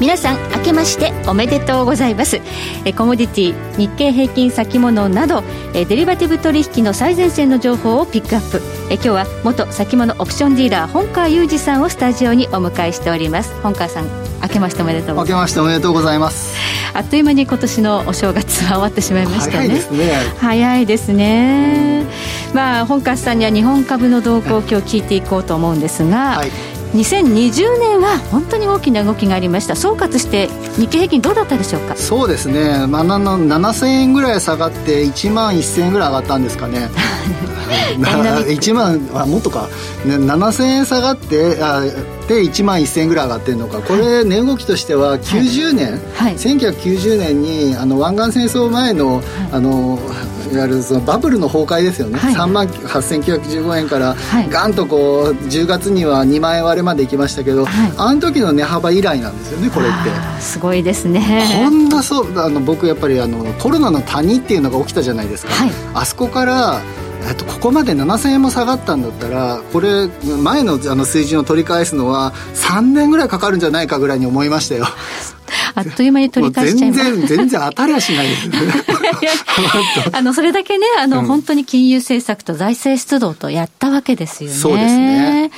皆さん明けましておめでとうございます。えコモディティ日経平均先物などえデリバティブ取引の最前線の情報をピックアップ。え今日は元先物オプションディーラー本川裕二さんをスタジオにお迎えしております。本川さん明けましておめでとう明けましておめでとうございます。あっという間に今年のお正月は終わってしまいましたね。早いですね。早いですね。まあ本川さんには日本株の動向を今日聞いていこうと思うんですが、はい2020年は本当に大きな動きがありました。総括して日経平均どうだったでしょうか？そうですね、まあ、7000円ぐらい下がって1万1000円ぐらい上がったんですかね。1 万あもっとか、ね、7000円下がってあで1万1000円ぐらい上がってるのか。これ値動きとしては90年、はい。はい、1990年にあの湾岸戦争前の、はい、あのいわゆるそのバブルの崩壊ですよね、はい、3万8915円からガンとこう10月には2万円割れまでいきましたけど、はい、あの時の値幅以来なんですよねこれって。すごいですね。こんなそうあの僕やっぱりあのコロナの谷っていうのが起きたじゃないですか、はい、あそこからえっと、ここまで7000円も下がったんだったらこれ前のあの水準を取り返すのは3年ぐらいかかるんじゃないかぐらいに思いましたよあっという間に取り返しちゃいます。全然全然当たりはしない。ですねあのそれだけねあの、うん、本当に金融政策と財政出動とやったわけですよね。そうですね、うん、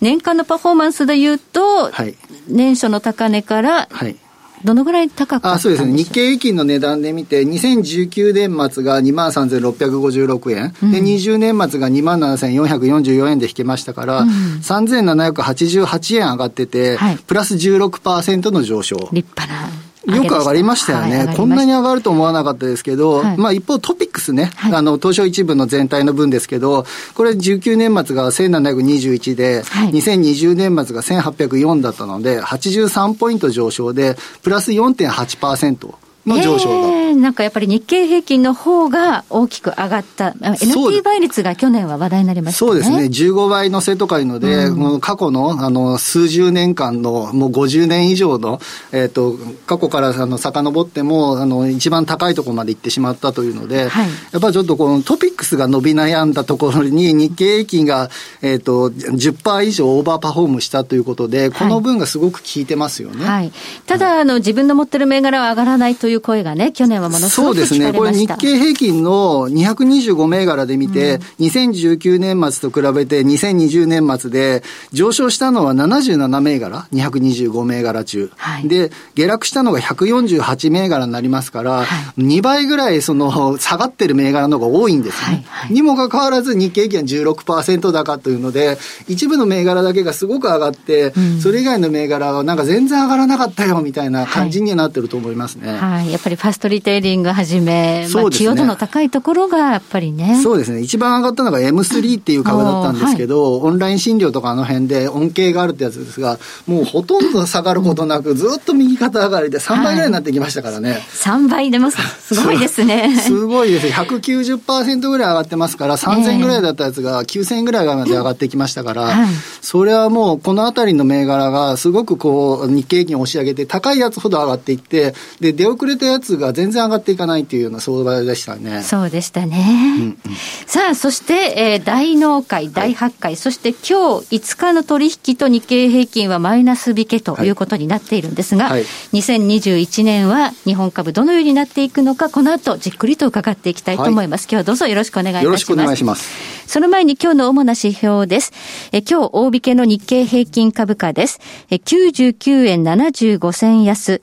年間のパフォーマンスでいうと、はい、年初の高値から、はいどのぐらい高かあそうですね、日経平均の値段で見て、2019年末が2万3656円、うん、で20年末が2万7444円で引けましたから、うん、3788円上がってて、はい、プラス16%の上昇。立派な。よく上がりましたよね、はい、こんなに上がると思わなかったですけど、はい、まあ一方トピックスね、はい、あの東証一部の全体の分ですけど、これ19年末が1721で、はい、2020年末が1804だったので、83ポイント上昇で、プラス4.8%。の上昇が、えー、なんかやっぱり日経平均の方が大きく上がった、NT 倍率が去年は話題になりました、ね、そうですね、15倍のせとかいうので、うん、過去のあの数十年間の、もう50年以上の、えーと、過去からあの遡ってもあの、一番高いところまで行ってしまったというので、はい、やっぱりちょっとこのトピックスが伸び悩んだところに、日経平均が、えーと、10%以上オーバーパフォームしたということで、この分がすごく効いてますよね。はい、ただ、あの、自分の持ってる銘柄は上がらないといういう声がね、去年はものすごくそうですね、これ、日経平均の225銘柄で見て、うん、2019年末と比べて、2020年末で上昇したのは77銘柄、225銘柄中、はい、で、下落したのが148銘柄になりますから、はい、2倍ぐらいその下がってる銘柄の方が多いんですね。はいはい、にもかかわらず、日経平均は16%高というので、一部の銘柄だけがすごく上がって、うん、それ以外の銘柄はなんか全然上がらなかったよみたいな感じになってると思いますね。はいやっぱりファストリテイリングはじめ、まあ、寄与度の高いところがやっぱりね。そうですね。一番上がったのが M3 っていう株だったんですけど、はい、オンライン診療とかあの辺で恩恵があるってやつですが、もうほとんど下がることなく、ずっと右肩上がりで3倍ぐらいになってきましたからね。はい、3倍出ます。すごいですね。すごいです。190%ぐらい上がってますから、3000ぐらいだったやつが9000ぐらいまで上がってきましたから、はい、それはもうこのあたりの銘柄がすごくこう日経平均を押し上げて、高いやつほど上がっていって、で、出遅れたやつが全然上がっていかないというような相場でしたね。そうでしたね。うんうん、さあ、そして、えー、大納会、大発会、はい、そして今日5日の取引と日経平均はマイナス引けということになっているんですが、はいはい、2021年は日本株どのようになっていくのか、この後じっくりと伺っていきたいと思います。今日はどうぞよろしくお願いいたします。よろしくお願いします。その前に今日の主な指標です。え今日大引けの日経平均株価です。え99円75銭安、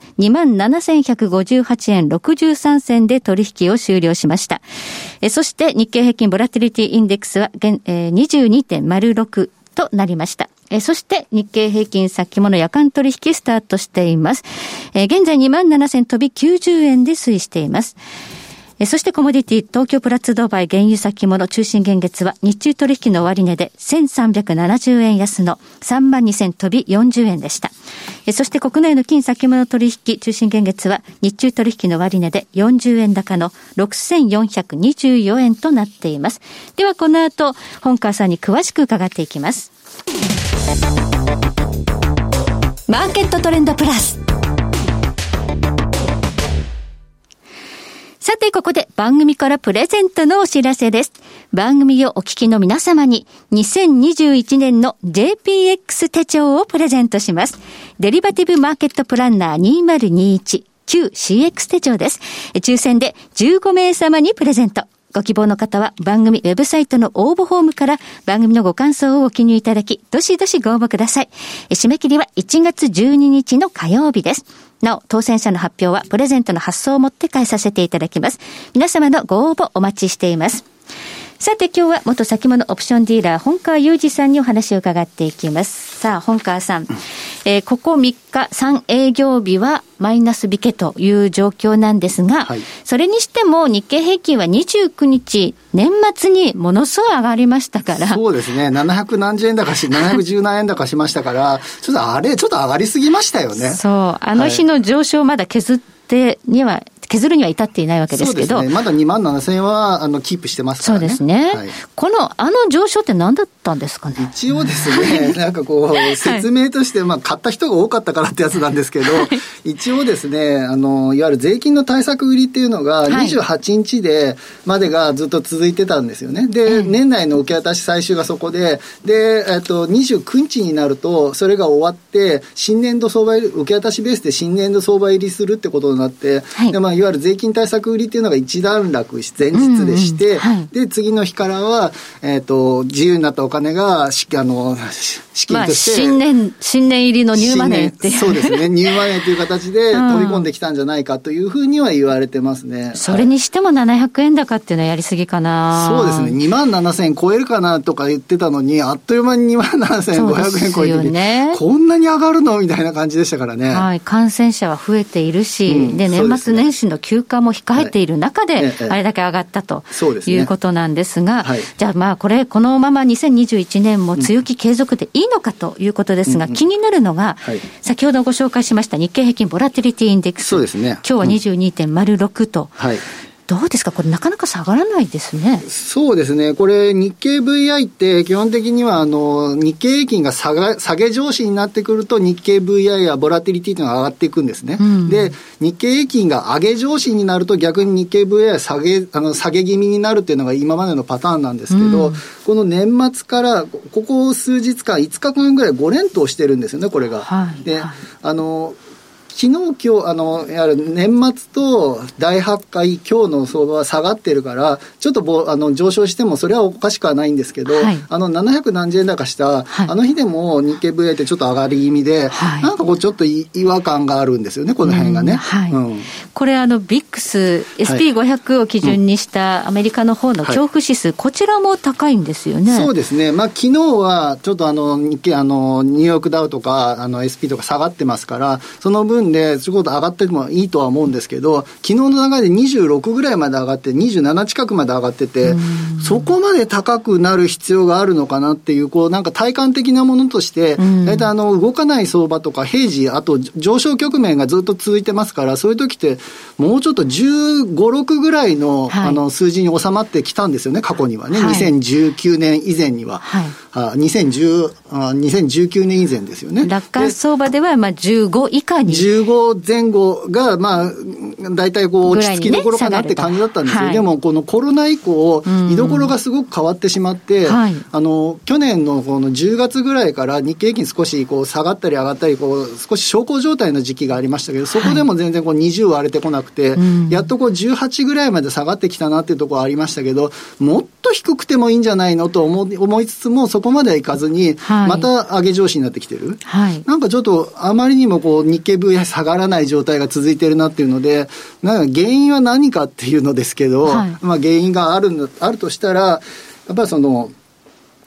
158円63銭で取引を終了しました。えそして日経平均ボラティリティインデックスは現、えー、22.06となりました。えそして日経平均先物夜間取引スタートしています。え現在2万7000飛び90円で推移しています。そしてコモディティ、東京プラツドバイ原油先物中心現月は日中取引の終値で1370円安の3万2000飛び40円でした。そして国内の金先物取引中心現月は日中取引の終値で40円高の6424円となっています。ではこの後、本川さんに詳しく伺っていきます。マーケットトレンドプラス。さて、ここで番組からプレゼントのお知らせです。番組をお聞きの皆様に、2021年の JPX 手帳をプレゼントします。デリバティブマーケットプランナー2021。旧 CX 手帳です。抽選で15名様にプレゼント。ご希望の方は番組ウェブサイトの応募フォームから番組のご感想をお記入いただき、どしどしご応募ください。締め切りは1月12日の火曜日です。なお、当選者の発表はプレゼントの発送をもって返させていただきます。皆様のご応募お待ちしています。さて今日は元先物オプションディーラー本川雄二さんにお話を伺っていきます。さあ、本川さん。えー、ここ3日、3営業日はマイナス引けという状況なんですが、はい、それにしても日経平均は29日、年末にものすごい上がりましたから。そうですね。700何十円高し、710何円高しましたから、ちょっとあれ、ちょっと上がりすぎましたよね。そう。あの日の上昇まだ削ってには削るには至っていないわけですけど。ね、まだ2万7000円はあのキープしてますからね。そうですね。はい、この、あの上昇って何だったんですかね。一応ですね、なんかこう、説明として、まあ、買った人が多かったからってやつなんですけど、一応ですね、あの、いわゆる税金の対策売りっていうのが、28日で、までがずっと続いてたんですよね。で、年内の受け渡し最終がそこで、で、えっと、29日になると、それが終わって、新年度相場、受け渡しベースで新年度相場入りするってことになって、はい、でまあ、いわゆる税金対策売りっていうのが一段落し、前日でして、うんうんはい、で、次の日からは、えっ、ー、と、自由になったお金が、しあの、資金として、まあ、新年、新年入りのニューマネーっていう。そうですね、ニューマネーという形で飛び込んできたんじゃないかというふうには言われてますね。それにしても700円高っていうのはやりすぎかな。そうですね、2万7000円超えるかなとか言ってたのに、あっという間に2万7500円超えてて、ね、こんなに上がるのみたいな感じでしたからね。はい、感染者は増えているし、うん、で、年末年始の休暇も控えている中で、あれだけ上がったということなんですが、じゃあまあこれ、このまま2021年も強気継続でいいのかということですが、気になるのが、先ほどご紹介しました日経平均ボラティリティインデックス。そうですね。今日は22.06と。はいどうですか、これ、なかなか下がらないですね。そうですね、これ、日経 VI って基本的にはあの日経平均が下が下げ上司になってくると、日経 VI やボラティリティというのが上がっていくんですね。うん、で、日経平均が上げ上司になると、逆に日経 VI は下げあの下げ気味になるっていうのが今までのパターンなんですけど、うん、この年末から、ここ数日間、5日間ぐらい5連投してるんですよね、これが。はい、で、はい、あの昨日今日あのやる年末と大発会今日の相場は下がってるからちょっとぼあの上昇してもそれはおかしくはないんですけど、はい、あの700何十円高した、はい、あの日でも日経 VA ってちょっと上がり気味で、はい、なんかこうちょっと違和感があるんですよねこの辺がね、うんうん、これあのビックス SP500 を基準にしたアメリカの方の恐怖指数、こちらも高いんですよね。そうですね。まあ昨日はちょっとあの日経あのニューヨークダウとかあの SP とか下がってますからその分で、すごく上がってもいいとは思うんですけど、昨日の流れで26ぐらいまで上がって、27近くまで上がってて、そこまで高くなる必要があるのかなっていう、こう、なんか体感的なものとして、大体あの、動かない相場とか、平時、あと上昇局面がずっと続いてますから、そういう時って、もうちょっと15、6ぐらいの,、あの数字に収まってきたんですよね、過去にはね、はい、2019年以前には。はいあ2010あ2019年以前ですよね。落下相場ではまあ15以下に。15前後が、まあ、大体こう落ち着きどころかなって感じだったんですよ。ねはい、でもこのコロナ以降、居所がすごく変わってしまって、あの、去年のこの10月ぐらいから日経平均少しこう下がったり上がったり、こう少し小康状態の時期がありましたけど、そこでも全然こう20割れてこなくて、やっとこう18ぐらいまで下がってきたなっていうところありましたけど、もっと低くてもいいんじゃないのと思思いつつも、そこまではいかずに、また上げ上司になってきてる。はい、なんかちょっと、あまりにもこう、日経 VI 下がらない状態が続いてるなっていうので、なんか原因は何かっていうのですけど、はい、まあ原因があるあるとしたら、やっぱりその、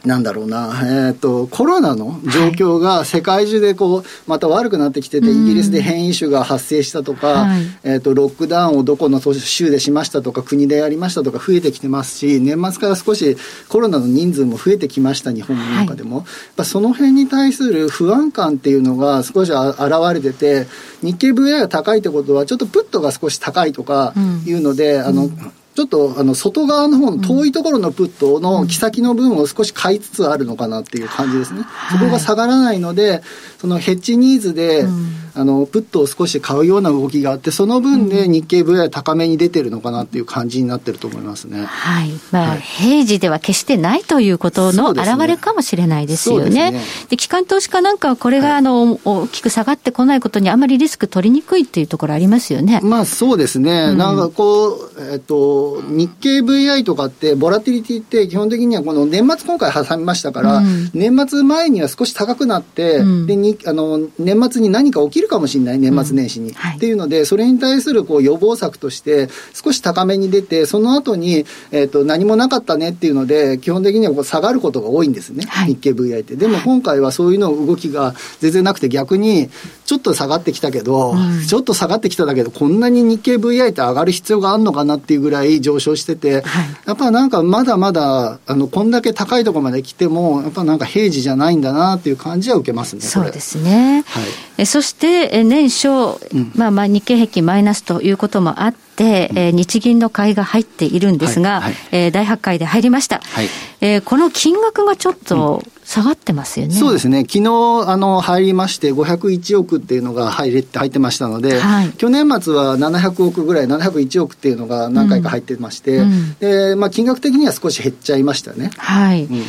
なんだろうな、えーと、コロナの状況が世界中でこうまた悪くなってきてて、はい、イギリスで変異種が発生したとか、はい、えーと、ロックダウンをどこの州でしましたとか、国でやりましたとか増えてきてますし、年末から少しコロナの人数も増えてきました、日本の中でも。はい、その辺に対する不安感っていうのが少し現れてて、日経 VI が高いってことは、ちょっとプットが少し高いとかいうので、うん、あの、うんちょっとあの外側の方の遠いところのプットの木先の分を少し買いつつあるのかなっていう感じですね。そこが下がらないので、そのヘッジニーズで、あのプットを少し買うような動きがあってその分で日経 VI 高めに出てるのかなっていう感じになってると思いますね。はい。まあ、はい、平時では決してないということの表れかもしれないですよね。で、ねね、機関投資家なんかはこれが、あの、大きく下がってこないことにあまりリスク取りにくいっていうところありますよね。まあそうですね。うん、なんかこう、えっと、日経 VI とかって、ボラティリティって基本的にはこの年末今回挟みましたから、うん、年末前には少し高くなって、うん、でにあの年末に何か起きるかもしれない、年末年始に。はい、っていうので、それに対するこう予防策として、少し高めに出て、その後に、えっと、何もなかったねっていうので、基本的にはこう下がることが多いんですね、はい、日経 VI って。でも今回はそういうの動きが全然なくて、逆にちょっと下がってきたけど、うん、ちょっと下がってきただけど、こんなに日経 VI って上がる必要があるのかなっていうぐらい上昇してて、はい、やっぱなんかまだまだ、あの、こんだけ高いところまで来ても、やっぱなんか平時じゃないんだなっていう感じは受けますね。そうですね。はい、えそして、年初、うん、まあまあ日経平均マイナスということもあって、うん、えー、日銀の買いが入っているんですが、はいはい、えー、で入りました。はい、えー、この金額がちょっと、下がってますよね。そうですね。昨日、あの、入りまして、501億っていうのが入れて、入ってましたので、はい、去年末は700億ぐらい、701億っていうのが何回か入ってまして、うん、で、まあ、金額的には少し減っちゃいましたね。はい。うん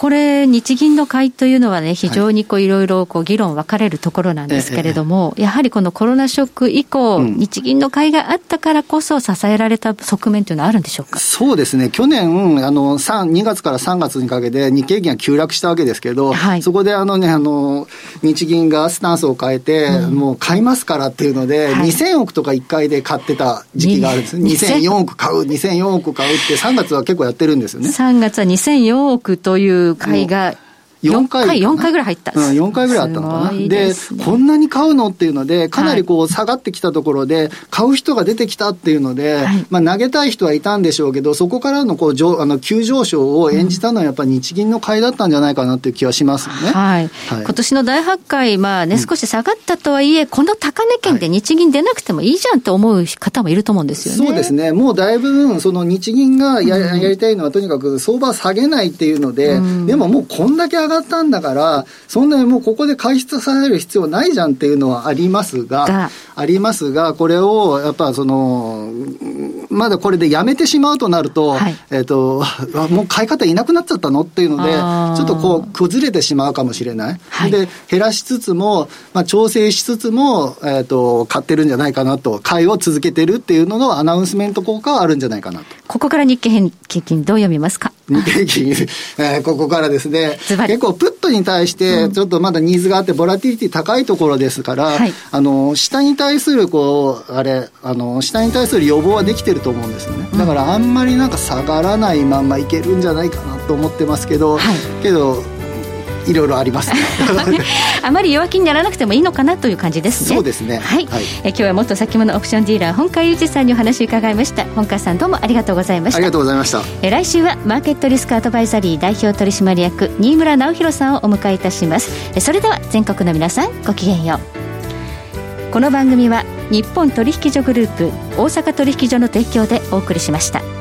これ、日銀の買いというのはね、非常にこういろいろこう議論分かれるところなんですけれども、やはりこのコロナショック以降、日銀の買いがあったからこそ支えられた側面というのはあるんでしょうか？そうですね、去年、あの、2月から3月にかけて日経平均が急落したわけですけど、はい、そこであのね、あの、日銀がスタンスを変えて、うん、もう買いますからっていうので、はい、2000億とか1回で買ってた時期があるんです。2004億買う、2004億買うって3月は結構やってるんですよね。3月は2004億という買いが4回。4回ぐらい入った。うん、4回ぐらいあったのかな。でで、こんなに買うのっていうので、かなりこう下がってきたところで、買う人が出てきたっていうので、はい、まあ投げたい人はいたんでしょうけど、そこからのこう上あの急上昇を演じたのはやっぱり日銀の買いだったんじゃないかなっていう気はしますね。はい。はい、今年の大発会、まあね、少し下がったとはいえ、この高値圏で日銀出なくてもいいじゃんって思う方もいると思うんですよね。そうですね。もうだいぶ、その日銀がややりたいのはとにかく相場下げないっていうので、うん、でももうこんだけ上がったんだから、そんなにもうここで解出される必要ないじゃんっていうのはありますが、ありますが、これをやっぱその、まだこれでやめてしまうとなると、はい、えっ、と、もう買い方いなくなっちゃったのっていうので、ちょっとこう崩れてしまうかもしれない。はい、で、減らしつつも、まあ、調整しつつも、えっ、と、買ってるんじゃないかなと、買いを続けてるっていうののアナウンスメント効果はあるんじゃないかなと。ここから日経平均どう読みますか？日経平均、えー、ここからですね、結構プットに対して、ちょっとまだニーズがあって、ボラティリティ高いところですから、はい、あの、下に対する、こう、あれ、あの、下に対する予防はできてると思うんですよね。だからあんまりなんか下がらないまんまいけるんじゃないかなと思ってますけど、はい、けど、いろいろあります、ね、あまり弱気にならなくてもいいのかなという感じですね。そうですね。はい、はい、え今日は元先物オプションディーラー本川裕二さんにお話を伺いました。本川さんどうもありがとうございました。ありがとうございました。え来週はマーケットリスクアドバイザリー代表取締役新村直弘さんをお迎えいたします。えそれでは全国の皆さんごきげんよう。この番組は日本取引所グループ大阪取引所の提供でお送りしました。